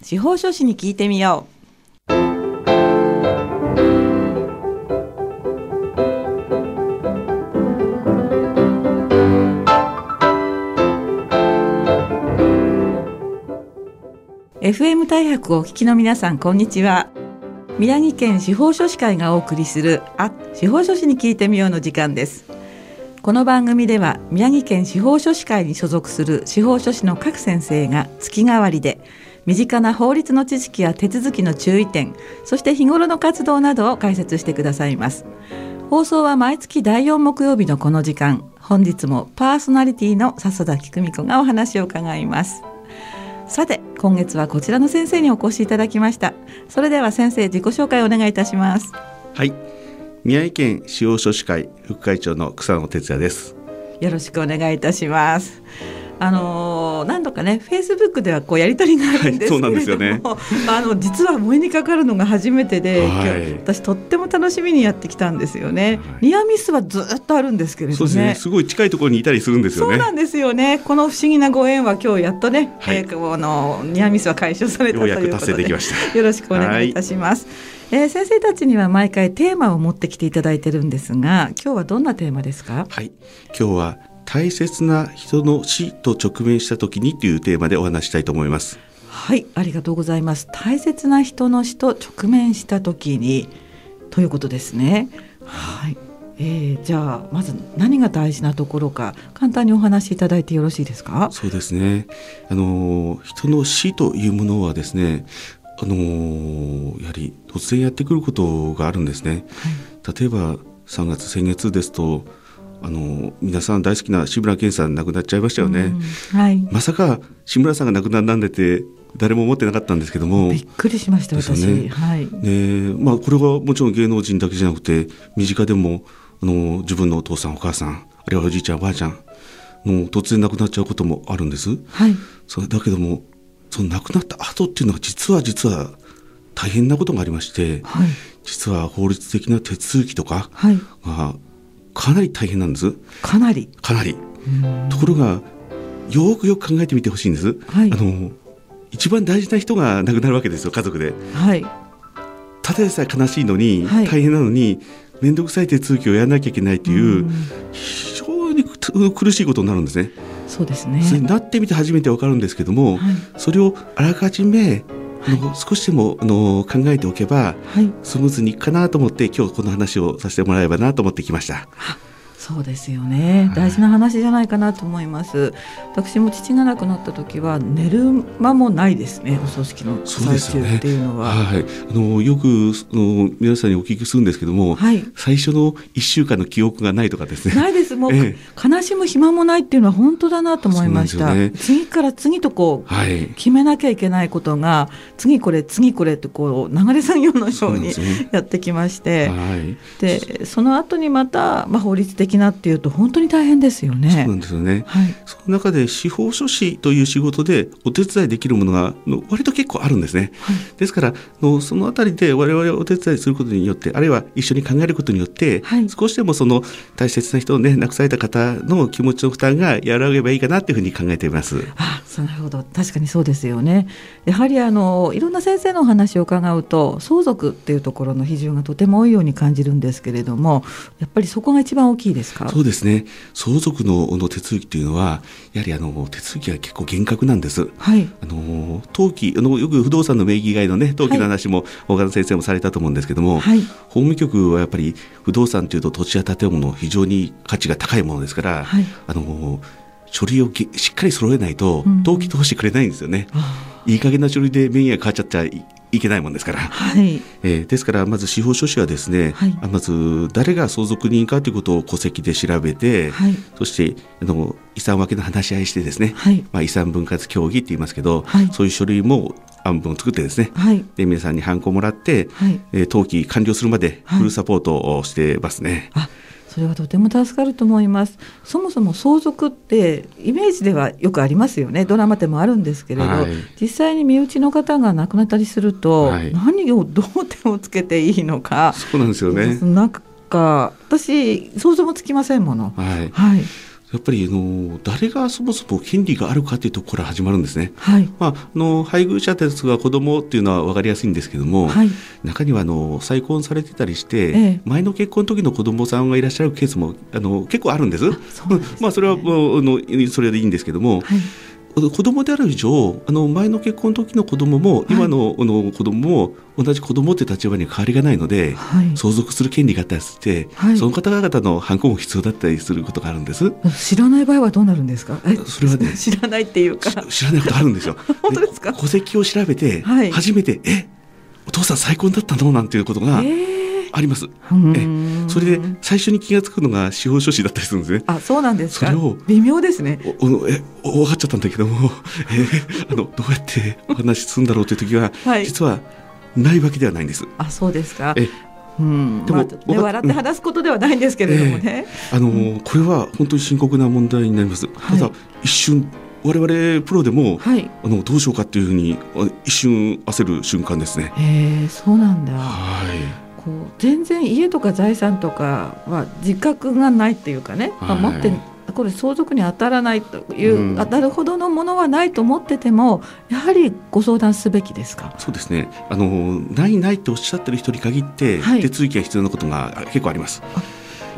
司法書士に聞いてみよう「FM 大白」をお聞きの皆さんこんにちは。宮城県司法書士会がお送りする「あ司法書士に聞いてみよう」の時間です。この番組では宮城県司法書士会に所属する司法書士の各先生が月替わりで身近な法律の知識や手続きの注意点そして日頃の活動などを解説してくださいます。放送は毎月第4木曜日のこの時間本日もパーソナリティの笹田久美子がお話を伺います。さて今月はこちらの先生にお越しいただきました。それでは先生自己紹介をお願いいたします。はい。宮城県司法書士会副会長の草野哲也です。よろしくお願いいたしますあの何度かねフェイスブックではこうやり取りがあるんですけれども、はい、ね、あの実は燃えにかかるのが初めてで、はい、私とっても楽しみにやってきたんですよね、はい、ニアミスはずっとあるんですけれども、ね、ね。すごい近いところにいたりするんですよね。そうなんですよね。この不思議なご縁は今日やっとね、はい、えー、あのニアミスは解消されたということでよろしくお願いいたします、えー、先生たちには毎回テーマを持ってきていただいてるんですが今日はどんなテーマですか？はい。今日は大切な人の死と直面した時にというテーマでお話したいと思います。はいありがとうございます。大切な人の死と直面した時にということですね。はい。えー、じゃあまず何が大事なところか簡単にお話しいただいてよろしいですか？そうですね。あの人の死というものはですねあのやはり突然やってくることがあるんですね、はい、例えば3月先月ですとあの皆さん大好きな志村けんさん亡くなっちゃいましたよね、はい、まさか志村さんが亡くならんでて誰も思ってなかったんですけども。びっくりしました私、ね。はい。ねまあ、これはもちろん芸能人だけじゃなくて身近でもあの自分のお父さんお母さんあるいはおじいちゃんおばあちゃんの突然亡くなっちゃうこともあるんです、はい、それだけどもその亡くなった後っていうのは実は実は大変なことがありまして、はい、実は法律的な手続きとかがかなり大変なんです。かなりかなり。ところがよくよく考えてみてほしいんです。はい、あの一番大事な人が亡くなるわけですよ家族で。はい。ただでさえ悲しいのに、はい、大変なのに面倒くさい手続きをやらなきゃいけないという非常に苦しいことになるんですね。そうですね。なってみて初めてわかるんですけども、はい、それをあらかじめあの少しでもあの考えておけば、はい、スムーズにいくかなと思って今日この話をさせてもらえばなと思ってきました。そうですよね。大事な話じゃないかなと思います。私も父が亡くなった時は寝る間もないですねお葬式の最中っていうのは、ね、はい。あのよくあの皆さんにお聞きするんですけども、はい、最初の一週間の記憶がないとかですね。ないです。もう、ええ、悲しむ暇もないっていうのは本当だなと思いました、ね、次から次とこう、はい、決めなきゃいけないことが次これ次これってこう流れ作業のようにやってきまして、はい、でその後にまた、まあ、法律的なっていうと本当に大変ですよね。そうなんですよね。はい、その中で司法書士という仕事でお手伝いできるものが割と結構あるんですね。はい、ですからのそのあたりで我々お手伝いすることによってあるいは一緒に考えることによって、はい、少しでもその大切な人をね亡くされた方の気持ちの負担が和らげばいいかなというふうに考えています。あ、なるほど確かにそうですよね。やはりあのいろんな先生のお話を伺うと相続っていうところの比重がとても多いように感じるんですけれどもやっぱりそこが一番大きいですか？そうですね。相続のの手続きというのはやはりあの手続きが結構厳格なんです。はい、あの登記あのよく不動産の名義以外のね登記の話も、大賀先生もされたと思うんですけども、はい、法務局はやっぱり不動産というと土地や建物非常に価値が高いものですから、はい、あの書類をしっかり揃えないと登記通してくれないんですよね。いい加減な書類で名義が変わっちゃったいけないもんですから、はい。えー、ですからまず司法書士はですね、はい、まず誰が相続人かということを戸籍で調べて、はい、そしてあの遺産分けの話し合いしてですね、はい。まあ、遺産分割協議って言いますけど、はい、そういう書類も案文を作ってですね、はい、で皆さんにハンコをもらって、はい。えー、登記完了するまでフルサポートをしてますね。はいそれはとても助かると思います。そもそも相続ってイメージではよくありますよね。ドラマでもあるんですけれど、はい、実際に身内の方が亡くなったりすると、はい、何をどう手をつけていいのかそうなんですよね。なんか私想像もつきませんもの。はい、はいやっぱりあの誰がそもそも権利があるかというところから始まるんですね。はい、まあ、あの配偶者ですが子供っていうのは分かりやすいんですけども、はい、中にはあの再婚されてたりして、ええ、前の結婚の時の子供さんがいらっしゃるケースもあの結構あるんです。あそ、ね、まあそれはもうあのそれでいいんですけども。はい子供である以上あの前の結婚の時の子供も、今のあの子供も同じ子供って立場に変わりがないので、はい、相続する権利があったりして、はい、その方々の反抗も必要だったりすることがあるんです。知らない場合はどうなるんですか？それはね 知らないっていうか。知らないことあるんですよ。本当ですか？戸籍を調べて、初めてえお父さん再婚だったの？なんていうことが、えーあります。えそれで最初に気が付くのが司法書士だったりするんですね。あ、そうなんですか？それを微妙ですね。おおえ分かっちゃったんだけども、えー、あのどうやってお話しするんだろうという時は、はい、実はないわけではないんです。あ、そうですか。えうん、でも、まあね、笑って話すことではないんですけれどもね。えー、あのー、これは本当に深刻な問題になります。ただ、一瞬我々プロでも、はい、あのどうしようかっていうふうに一瞬焦る瞬間ですね。へえ、そうなんだ。はい。こう全然家とか財産とかは自覚がないっていうかね、まあ、持ってこれ相続に当たらないという、うん、当たるほどのものはないと思っててもやはりご相談すべきですか？そうですね。あのないないとおっしゃってる人に限って、はい、手続きが必要なことが結構あります。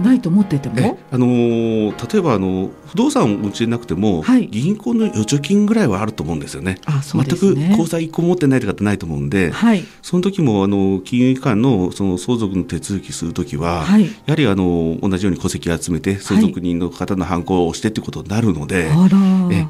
ないと思ってても？あの例えばあの不動産をお持ちでなくても、はい、銀行の預貯金ぐらいはあると思うんですよね。あそうね。全く口座一個持ってないとかってないと思うんで、はい、その時もあの金融機関のその相続の手続きする時は、はい、やはりあの同じように戸籍を集めて相続人の方の犯行をしてってことになるので、はい、え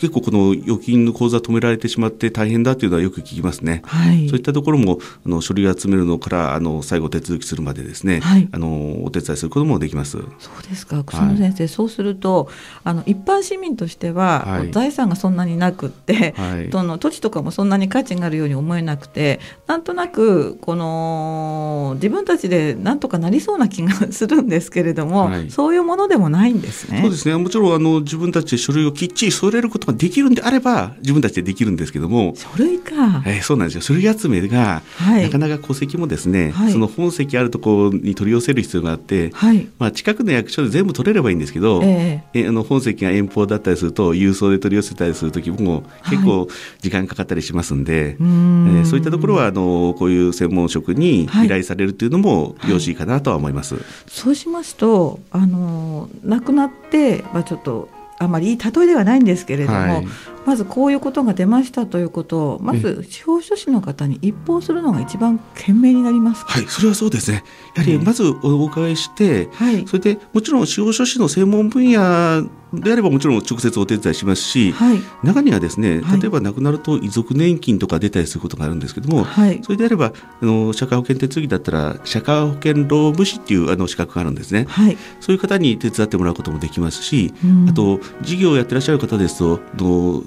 結構この預金の口座止められてしまって大変だというのはよく聞きますね。はい、そういったところもあの書類を集めるのからあの最後手続きするまでですね、はい、あのお手伝いすることもできます。そうですか。草野先生、そうするとあの一般市民としては、はい、財産がそんなになくって、はい、その土地とかもそんなに価値があるように思えなくてなんとなくこの自分たちでなんとかなりそうな気がするんですけれども、はい、そういうものでもないんですね。そうですね。もちろんあの自分たちで書類をきっちり添えれることができるんであれば自分たちでできるんですけども。書類か、えー、そうなんですよ。書類集めが、なかなか戸籍もですね、その本籍あるところに取り寄せる必要があって、まあ、近くの役所で全部取れればいいんですけど、えー、あの本籍が遠方だったりすると郵送で取り寄せたりする時も結構時間かかったりしますんで、はい、えー、そういったところはあのこういう専門職に依頼されるというのもよろしいかなとは思います。はい、そうしますとあの亡くなって、まあ、ちょっとあまりいい例えではないんですけれども、はい、まずこういうことが出ましたということをまず司法書士の方に一報するのが一番賢明になりますはいそれはそうですね。やはりまずお伺いして、はい、それでもちろん司法書士の専門分野であればもちろん直接お手伝いしますし、はい、中にはですね例えば亡くなると遺族年金とか出たりすることがあるんですけども、はい、それであればあの社会保険手続きだったら社会保険労務士っていうあの資格があるんですね、はい、そういう方に手伝ってもらうこともできますし、うん、あと事業をやってらっしゃる方ですとの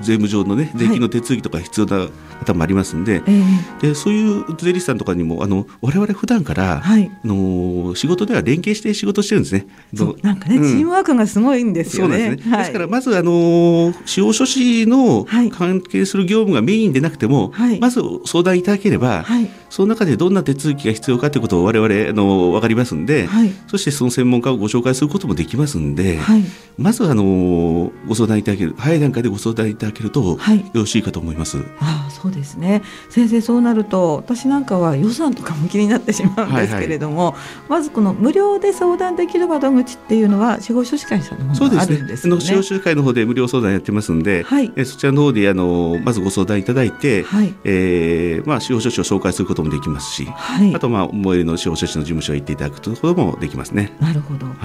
税務上のね税金の手続きとか必要な方もありますんではい、でそういう税理士さんとかにもあの我々普段から、はい、あの仕事では連携して仕事してるんですね。なんかね、うん、チームワークがすごいんですよね。ですね、はい、ですからまずあの司法書士の関係する業務がメインでなくても、まず相談いただければ、その中でどんな手続きが必要かということを我々あの分かりますんで、そしてその専門家をご紹介することもできますんで、まずあのご相談いただける早い段階でご相談いただけるとよろしいかと思います。あそうですね。先生そうなると私なんかは予算とかも気になってしまうんですけれども、はいはい、まずこの無料で相談できる窓口っていうのは司法書士会さんの方があるんですよね。司法書士会の方で無料相談やってますんで、はい、えそちらの方であのまずご相談いただいて、はい、えー、まあ司法書士を紹介することもできますし、はい、あとまあ最寄りの司法書士の事務所へ行っていただくということもできますね。なるほど。はい。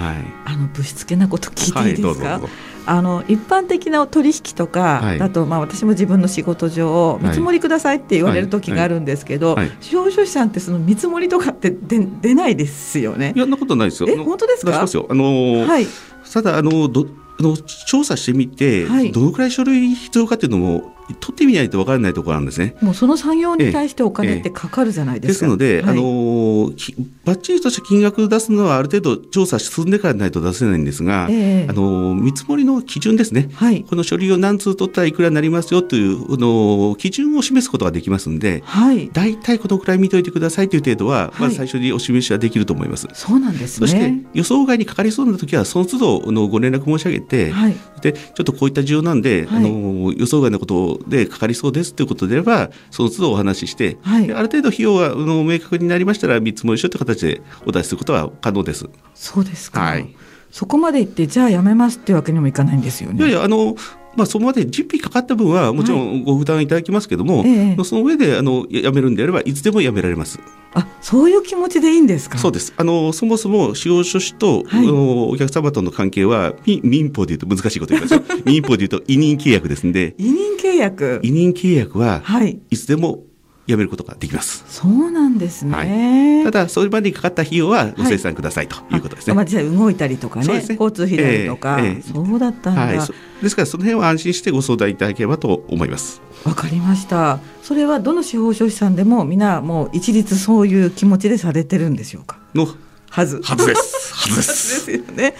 あのぶしつけなこと聞いていいですか？はい、あの一般的な取引とかだと、まあ私も自分の仕事上見積もりくださいって言われる時があるんですけど、司法書士さんってその見積もりとかって出出ないですよね。いやなことないですよ。え本当ですか？あのー、はい。ただあのどあの調査してみて、はい、どのくらい書類必要かっていうのも取ってみないと分からないところなんですね。もうその作業に対してお金ってかかるじゃないですか。ですので、はい、あのばっちりとした金額を出すのはある程度調査進んでからないと出せないんですが、えー、あの見積もりの基準ですね、はい、この書類を何通取ったらいくらになりますよというの基準を示すことができますので、はい、大体このくらい見といてくださいという程度は、まず最初にお示しはできると思います。そうなんですね。そして予想外にかかりそうな時はその都度のご連絡申し上げて、でちょっとこういった需要なんで、あの予想外のことでかかりそうですということであればその都度お話しして、ある程度費用がの明確になりましたら見積もり書という形でお出しすることは可能です。そうですか。はい。そこまで言ってじゃあやめますっていうわけにもいかないんですよね。いやいやあのまあ、そこまで実費かかった分はもちろんご負担いただきますけども、はいその上であのやめるんであればいつでもやめられます。あそういう気持ちでいいんですか？そうです。あのそもそも司法書士と、はい、お客様との関係は民法でいうと難しいこと言いますよ。民法でいうと委任契約ですんで。委任契約。委任契約は、はい、いつでもやめることができます。そうなんですね。はい、ただそれまでにかかった費用はご精算ください、ということですね。まあ実際動いたりとかね、ね交通費だりとか、えーえー、そうだったんだ、はい。ですからその辺は安心してご相談いただければと思います。わかりました。それはどの司法書士さんでも皆もう一律そういう気持ちでされてるんでしょうか？のはず。はずです。はずです。ですよね。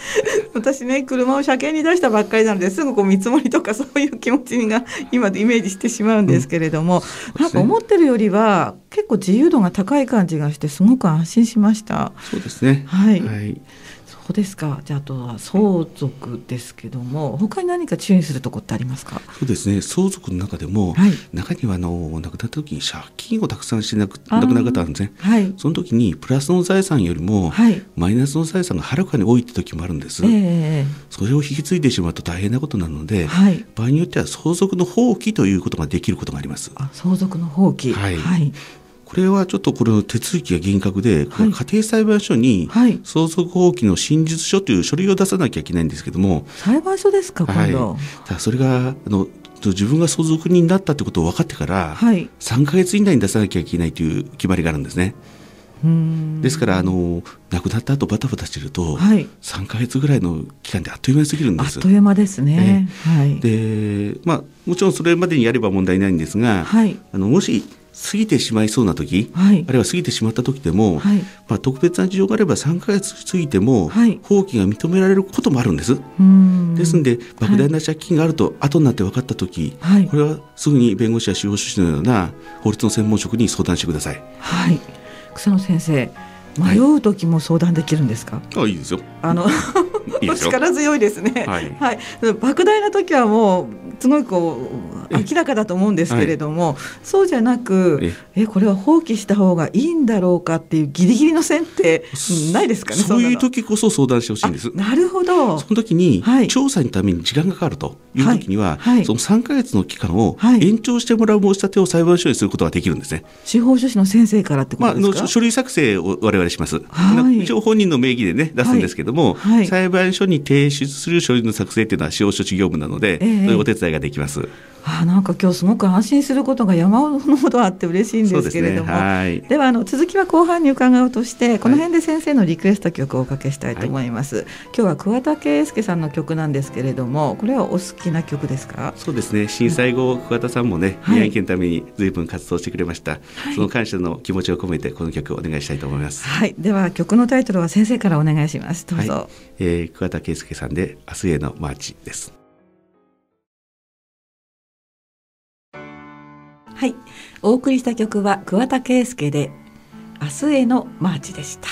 私ね、車を車検に出したばっかりなので、すぐこう見積もりとかそういう気持ちが今でイメージしてしまうんですけれども、うん、なんか思ってるよりは結構自由度が高い感じがしてすごく安心しました。そうですね。はい。はいそうですか。じゃああとは相続ですけども、他に何か注意するとこってありますか？そうですね。相続の中でも、はい、中にはあの亡くなった時に借金をたくさんしてなく亡くなる方あるんですね。はい。その時にプラスの財産よりも、はい、マイナスの財産がはるかに多いって時もあるんです。えー、それを引き継いでしまうと大変なことなので、はい、場合によっては相続の放棄ということができることがあります。あ、相続の放棄。はい。はいこれはちょっとこれの手続きが厳格で、はい、家庭裁判所に相続放棄の真実書という書類を出さなきゃいけないんですけども。裁判所ですか今度、はい、だそれがあの自分が相続人だったってことを分かってから、はい、3か月以内に出さなきゃいけないという決まりがあるんですね。ですからあの亡くなった後バタバタしてると、はい、3か月ぐらいの期間であっという間に過ぎるんです。あっという間ですね。はい、でまあもちろんそれまでにやれば問題ないんですが、はい、あのもし過ぎてしまいそうな時、はい、あるいは過ぎてしまった時でも、はい、まあ、特別な事情があれば3か月過ぎても、放棄が認められることもあるんです。ですので莫大な借金があると後になって分かった時、これはすぐに弁護士や司法書士のような法律の専門職に相談してください。はい。草野先生迷う時も相談できるんですか？あ、いいですよ。あの力強いですね。はい。はい。莫大な時はもうすごいこう明らかだと思うんですけれども、はい、そうじゃなくえこれは放棄した方がいいんだろうかっていうギリギリの線ってないですかね。そういう時こそ相談してほしいんです。なるほど。その時に、はい、調査のために時間がかかるという時には、はい、その3か月の期間を延長してもらう申し立てを裁判所にすることができるんですね。司法書士の先生からってことですか？まあ、書類作成を我々します。はい、一応本人の名義でね出すんですけども、裁判所に提出する書類の作成っていうのは司法書士業務なので、えー、そういうお手伝いができます。あなんか今日すごく安心することが山ほどあって嬉しいんですけれども、で、ね。はい、ではあの続きは後半に伺うとしてこの辺で先生のリクエスト曲をおかけしたいと思います、はい、今日は桑田佳祐さんの曲なんですけれどもこれはお好きな曲ですか？そうですね。震災後、桑田さんもね宮城県のために随分活動してくれました、はい、その感謝の気持ちを込めてこの曲をお願いしたいと思います。はい。では曲のタイトルは先生からお願いします。どうぞ、はい、えー、桑田佳祐さんで明日へのマーチですはい、お送りした曲は桑田佳祐で明日へのマーチでした。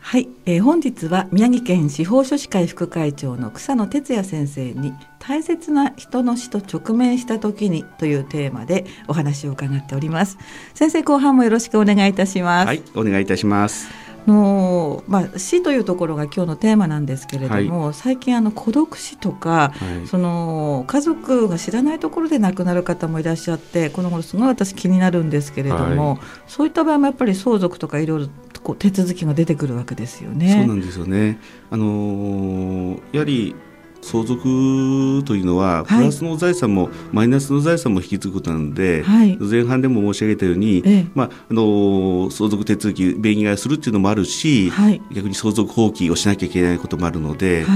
はい、えー、本日は宮城県司法書士会副会長の草野哲也先生に大切な人の死と直面した時にというテーマでお話を伺っております。先生後半もよろしくお願いいたします。はい。お願いいたします。のまあ、死というところが今日のテーマなんですけれども、はい、最近あの孤独死とか、はい、その家族が知らないところで亡くなる方もいらっしゃってこの頃すごい私気になるんですけれども、はい、そういった場合もやっぱり相続とかいろいろこう手続きが出てくるわけですよね。そうなんですよね。あのー、やはり相続というのは、プラスの財産も、はい、マイナスの財産も引き継ぐことなので、はい、前半でも申し上げたように、ええ、まあ、あの相続手続き便宜がするっていうのもあるし、はい、逆に相続放棄をしなきゃいけないこともあるので、や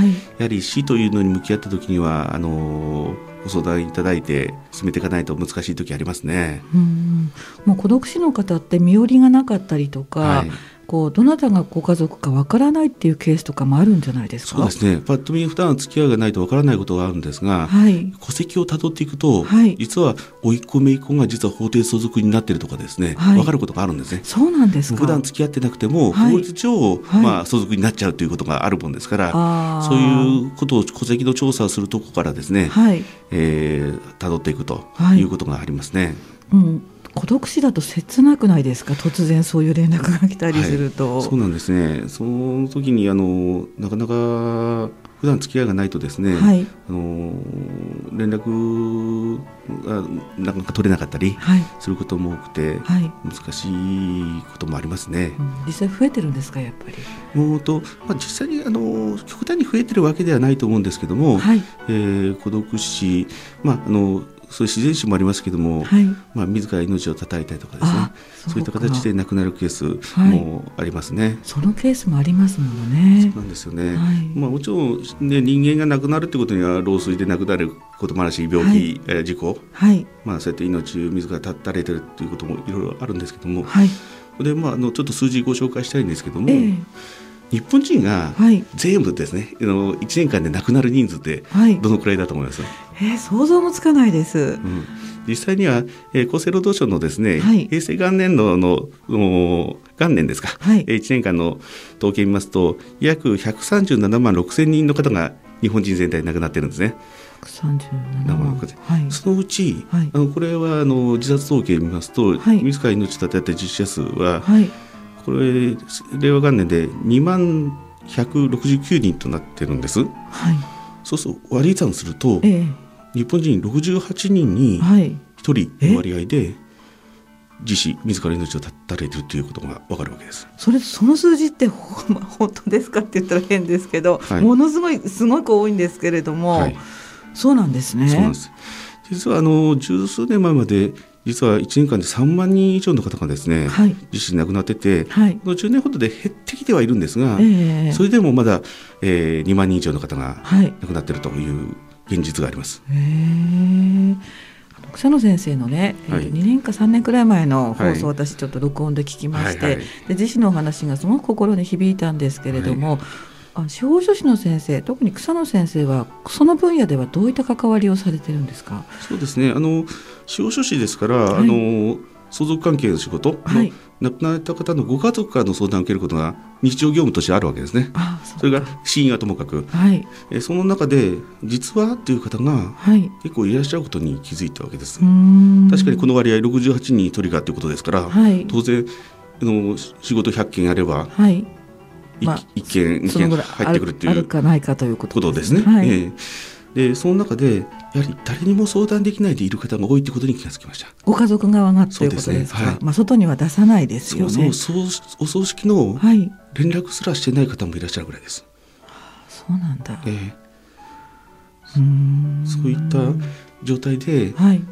はり死というのに向き合った時にはあのご相談いただいて進めていかないと難しい時ありますね。うんもう孤独死の方って身寄りがなかったりとか、はいこうどなたがご家族かわからないっていうケースとかもあるんじゃないですか？そうですね。パッと見普段付き合いがないとわからないことがあるんですが、はい、戸籍をたどっていくと、はい、実は甥っ子姪っ子が実は法定相続になっているとかですね、はい、分かることがあるんですね。そうなんですか？普段付き合ってなくても、法律上、まあ、相続になっちゃうということがあるもんですからそういうことを戸籍の調査をするとこからですね、はい。えー、辿っていくということがありますね。うん孤独死だと切なくないですか？突然そういう連絡が来たりすると、はい、そうなんですね。その時にあのなかなか普段付き合いがないとですね、はい、あの連絡がなかなか取れなかったりすることも多くて、はい、難しいこともありますね、うん、実際増えてるんですか？やっぱり。もうと、まあ、実際にあの極端に増えてるわけではないと思うんですけども、はい、えー、孤独死、まあ、あのそういう自然死もありますけども、はい、まあ、自ら命を絶いたりとかですねそういった形で亡くなるケースもありますね、はい、そのケースもありますもんね。そうなんですよね、はい、まあ、もちろん、ね、人間が亡くなるってことには老衰で亡くなることもあるし病気、はい、事故、はい。まあ、そうやって命を自ら絶たれてるっていうこともいろいろあるんですけども、はい、でまあ、あのちょっと数字ご紹介したいんですけども、えー日本人が全部ですね、はい、1年間で亡くなる人数ってどのくらいだと思います、はい、えー、想像もつかないです、うん、実際には、えー、厚生労働省のですね、はい、平成元年度の元年ですか、はい、1年間の統計を見ますと約137万6千人の方が日本人全体で亡くなってるんですね。137万、はい、そのうち、はい、あのこれはあの自殺統計を見ますと、はい、自ら命絶てた実者数は、はいこれ令和元年で2万169人となってるんです。はい、そうすると割り算すると、ええ、日本人68人に1人の割合で、自死自ら命を絶たれているということがわかるわけです。それその数字ってほ、まあ、本当ですかって言ったら変ですけど、はい、ものすごいすごく多いんですけれども、はい、そうなんですね。そうなんです。実はあの十数年前まで実は1年間で3万人以上の方がですね、はい、自身亡くなってて、はい、この10年ほどで減ってきてはいるんですが、えー、それでもまだ、えー、2万人以上の方が亡くなっているという現実があります。はい、草野先生のね、はい、2年か3年くらい前の放送、私ちょっと録音で聞きまして、はいはい、で自身のお話がすごく心に響いたんですけれども、あ司法書士の先生特に草野先生はその分野ではどういった関わりをされてるんですか？そうですね。あの司法書士ですから、はい、あの相続関係の仕事、はい、亡くなられた方のご家族からの相談を受けることが日常業務としてあるわけですね。それが死因はともかく、はい、えその中で実はっていう方が結構いらっしゃることに気づいたわけです。確かにこの割合68人に取りがということですから、はい、当然の仕事100件あれば、はい、まあ、1件2件入ってくるっていうあるかないかということですね。はい、えーでその中でやはり誰にも相談できないでいる方が多いということに気がつきました。ご家族側がということですか、ね。はい、まあ、外には出さないですよね。そうお葬式の連絡すらしてない方もいらっしゃるぐらいです、はあ、そうなんだ、えー、そういった状態で、はい、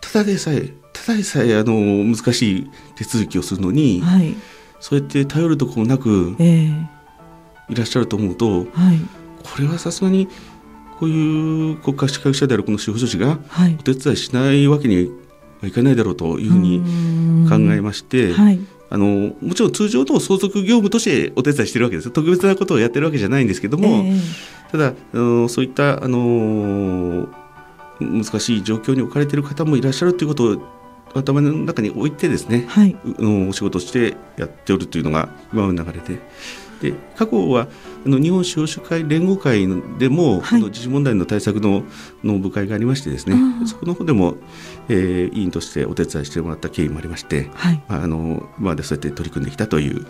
ただでさえただでさえあの難しい手続きをするのに、はい、そうやって頼るところなく、いらっしゃると思うと、はい、これはさすがにこういう国家資格者であるこの司法書士がお手伝いしないわけにはいかないだろうというふうに考えまして、はい、あのもちろん通常の相続業務としてお手伝いしてるわけです。特別なことをやってるわけじゃないんですけども、えー、ただあのそういったあの難しい状況に置かれている方もいらっしゃるということを頭の中に置いてですね、はい、お仕事してやっておるというのが今の流れで。で過去はあの日本司法書会連合会でも、はい、の自治問題の対策のの部会がありましてですねそこの方でも、えー、委員としてお手伝いしてもらった経緯もありまして、はい、あの今までそうやって取り組んできたという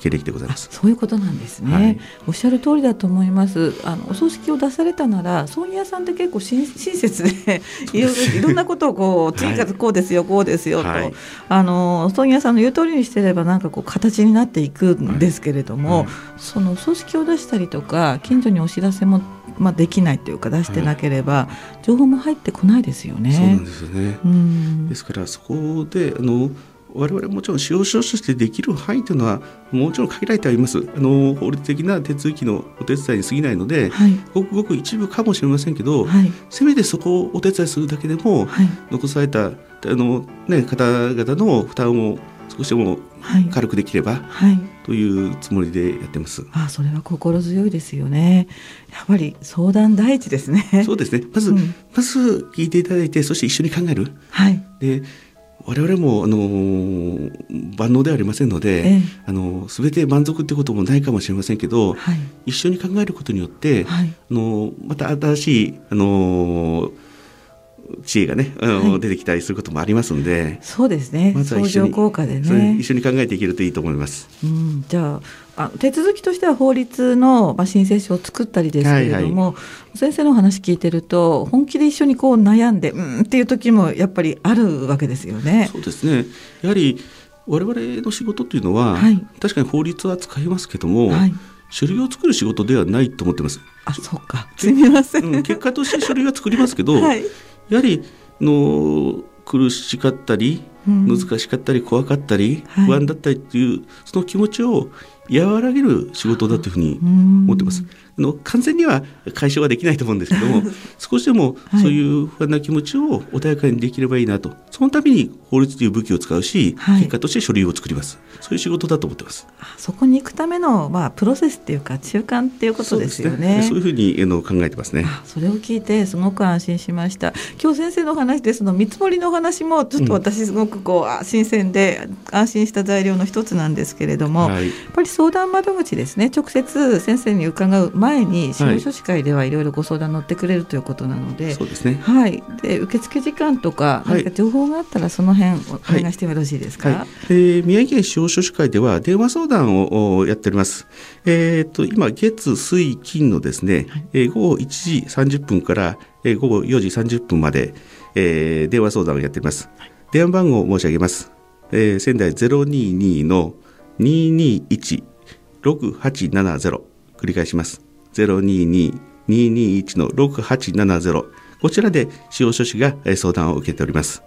経歴でございます。そういうことなんですね、はい、おっしゃる通りだと思います。あのお葬式を出されたなら葬儀屋さんって結構親 切でいろ いろんなことをこう次からこうですよ、こうですよと、はい、あの葬儀屋さんの言う通りにしてればなんかこう形になっていくんですけれども、はい、そのお葬式を出したりとか近所にお知らせもまあ、できないというか出してなければ、情報も入ってこないですよね。そうなんですよね。ですからそこであの我々もちろん司法書士としてできる範囲というのはもちろん限られてありますあの法律的な手続きのお手伝いに過ぎないので、はい、ごくごく一部かもしれませんけど、はい、せめてそこをお手伝いするだけでも、はい、残されたあの、ね、方々の負担を少しでも軽くできれば、はい、というつもりでやってます。あそれは心強いですよね。やっぱり相談第一ですね。そうですね。まず、うん、まず聞いていただいて、そして一緒に考える。はい。で我々もあの万能ではありませんので、ええ、あの全て満足ってこともないかもしれませんけど、はい、一緒に考えることによって、はい、あのまた新しいあの知恵がね、はい、出てきたりすることもありますのでそうですね、まずは一緒に効果でね。一緒に考えていけるといいと思います。うん、じゃああ手続きとしては法律の、まあ、申請書を作ったりですけれども、はいはい、先生の話聞いてると本気で一緒にこう悩んでうんっていう時もやっぱりあるわけですよね。そうですね。やはり我々の仕事っていうのは、はい、確かに法律は使いますけども、はい、書類を作る仕事ではないと思ってます。あそうか。すみません、うん、結果として書類は作りますけど、はい、やはりの苦しかったり難しかったり怖かったり不安だったりっていうその気持ちを和らげる仕事だというふうに思ってます。あの完全には解消はできないと思うんですけども 少しでもそういう不安な気持ちを穏やかにできればいいなとそのために法律という武器を使うし、はい、結果として書類を作ります。そういう仕事だと思ってます。そこに行くための、まあ、プロセスっていうか中間っていうことですよね。そう、ね,、いうふうにの考えてますね。それを聞いてすごく安心しました。今日先生の話ですの見積もりの話もちょっと私すごくこう、うん、新鮮で安心した材料の一つなんですけれども、はい、やっぱり相談窓口ですね。直接先生に伺う。前に司法書士会ではいろいろご相談乗ってくれるということなので、そうですね。はい。で受付時間とか何か情報があったらその辺お願いしてもよろしいですか？はいはい、えー、宮城県司法書士会では電話相談をやっております。えっ、ー、と今月水金のですね、はい、えー、午後1時30分から、えー、午後4時30分まで、えー、電話相談をやっております。電話番号を申し上げます。えー、仙台022の221 6870繰り返します022-221の6870こちらで司法書士が相談を受けております。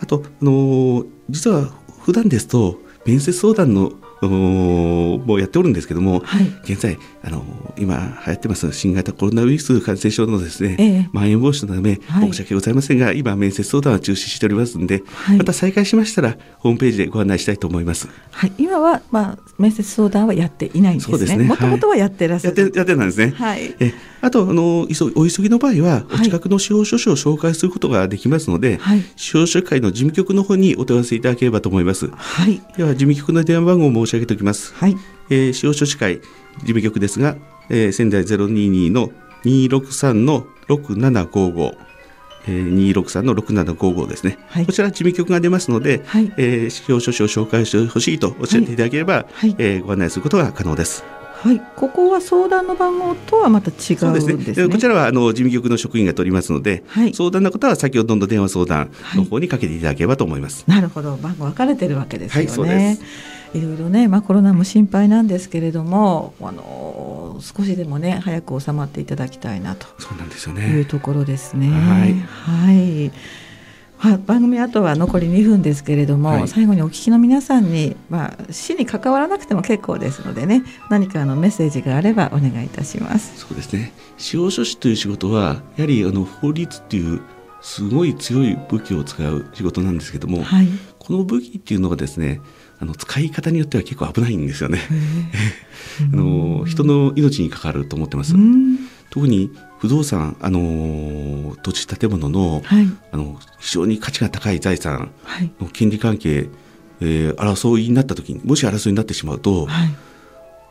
あと、あのー、実は普段ですと面接相談のもうやっておるんですけども、はい、現在あの今流行ってます新型コロナウイルス感染症のですね、ええ、まん延防止のため、はい、申し訳ございませんが今面接相談は中止しておりますので、はい、また再開しましたらホームページでご案内したいと思います。はい、今はまあ面接相談はやっていないんですね。そうですね。もともとはやってらっしゃる、やってやってたんですね。はい。えあとあのお急ぎの場合は、お近くの司法書士を紹介することができますので、はい、司法書士会の事務局の方にお問い合わせいただければと思います。はい。では事務局の電話番号を申し上げておきます。はい。えー、司法書士会事務局ですが、えー、仙台022の263の6755えー、263の6755ですね、はい、こちら事務局が出ますので、はい、えー、司法書士を紹介してほしいとおっしゃっていただければ、はい、えー、ご案内することが可能です。はい、ここは相談の番号とはまた違うんですね。すねこちらはあの事務局の職員が取りますので、はい、相談のことは先ほどの電話相談の方にかけていただければと思います。なるほど、番号分かれてるわけですよね。はい、そうです。いろいろね、まあ、コロナも心配なんですけれども、あの少しでもね早く収まっていただきたいなと。そうなんですよね。いうところですね。はい、はい。は番組あとは残り2分ですけれども、はい、最後にお聞きの皆さんに、まあ、死に関わらなくても結構ですのでね何かのメッセージがあればお願いいたします。そうですね。司法書士という仕事はやはりあの法律っていうすごい強い武器を使う仕事なんですけども、はい、この武器っていうのがですねあの使い方によっては結構危ないんですよね。あの人の命に関わると思ってます。特に不動産、あの土地建物のはい、あの非常に価値が高い財産の権利関係、えー、争いになった時にもし争いになってしまうと、はい、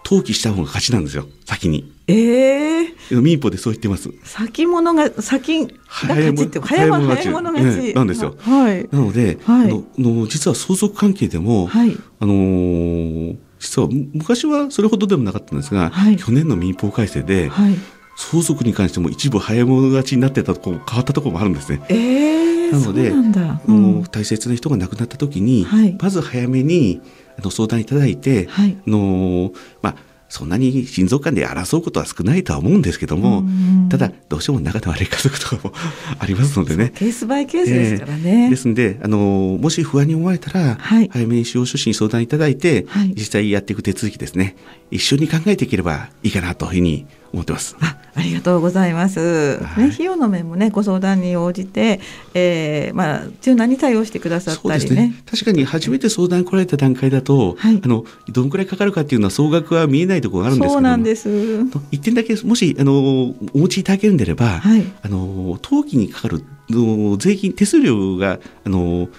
登記した方が勝ちなんですよ先に。ええー、民法でそう言ってます。先物が先が勝ちって早物早物勝ち、なんですよ。はい。なので、はい、のの実は相続関係でも、はい、あのー、実は昔はそれほどでもなかったんですが、はい、去年の民法改正で、はい、相続に関しても一部早物勝ちになってたところ変わったところもあるんですね。えー、なので、うん、大切な人が亡くなった時に、はい、まず早めにあの相談いただいて、はい、のまあそんなに親族間で争うことは少ないとは思うんですけども、ただどうしても仲の悪い家族とかも ありますのでね。ケースバイケースですからね、えー、ですんであのもし不安に思われたら、はい、早めに司法書士に相談いただいて、はい、実際やっていく手続きですね。一緒に考えていければいいかなというふうに思ってます。あありがとうございます。はい、ね、費用の面もね、ご相談に応じて、えー、まあ、柔軟に対応してくださったりね。ね確かに初めて相談来られた段階だと、はい、あの、どのくらいかかるかっていうのは総額は見えないところがあるんですけどそうなんです。一点だけ、もし、あの、お持ちいただけるんであれば、はい、あの、登記にかかるの税金、手数料が、あの、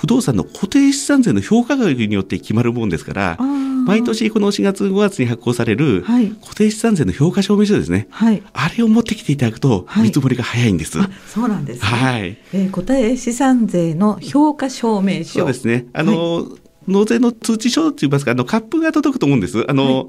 不動産の固定資産税の評価額によって決まるもんですから、毎年この4月5月に発行される固定資産税の評価証明書ですね、はい、あれを持ってきていただくと見積もりが早いんです。はい、そうなんです、ね、はい。えー、固定資産税の評価証明書。そうですね。あの、はい、納税の通知書といいますか、あのカップが届くと思うんです。あの、はい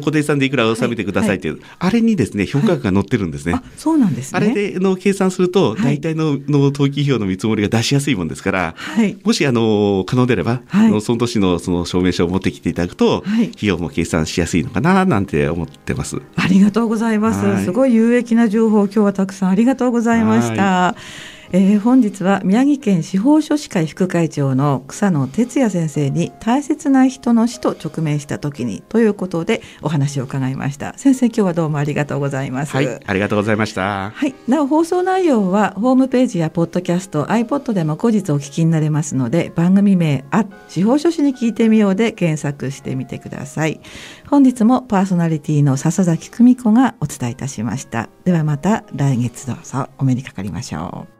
固定資産でいくら納めてくださいっていう、はいはい、あれにですね評価額が載ってるんですね。あそうなんです、ね、あれでの計算すると、大体のの登記費用の見積もりが出しやすいもんですから、はい、もしあの可能であれば、はい、その年のその証明書を持ってきていただくと、はい、費用も計算しやすいのかななんて思ってます。ありがとうございます。すごい有益な情報今日はたくさんありがとうございました。えー、本日は宮城県司法書士会副会長の草野哲也先生に大切な人の死と直面した時にということでお話を伺いました。先生今日はどうもありがとうございます。はいありがとうございました。はいなお放送内容はホームページやポッドキャスト iPod でも後日お聞きになれますので番組名あ司法書士に聞いてみようで検索してみてください。本日もパーソナリティの笹崎久美子がお伝えいたしました。ではまた来月どうぞ。お目にかかりましょう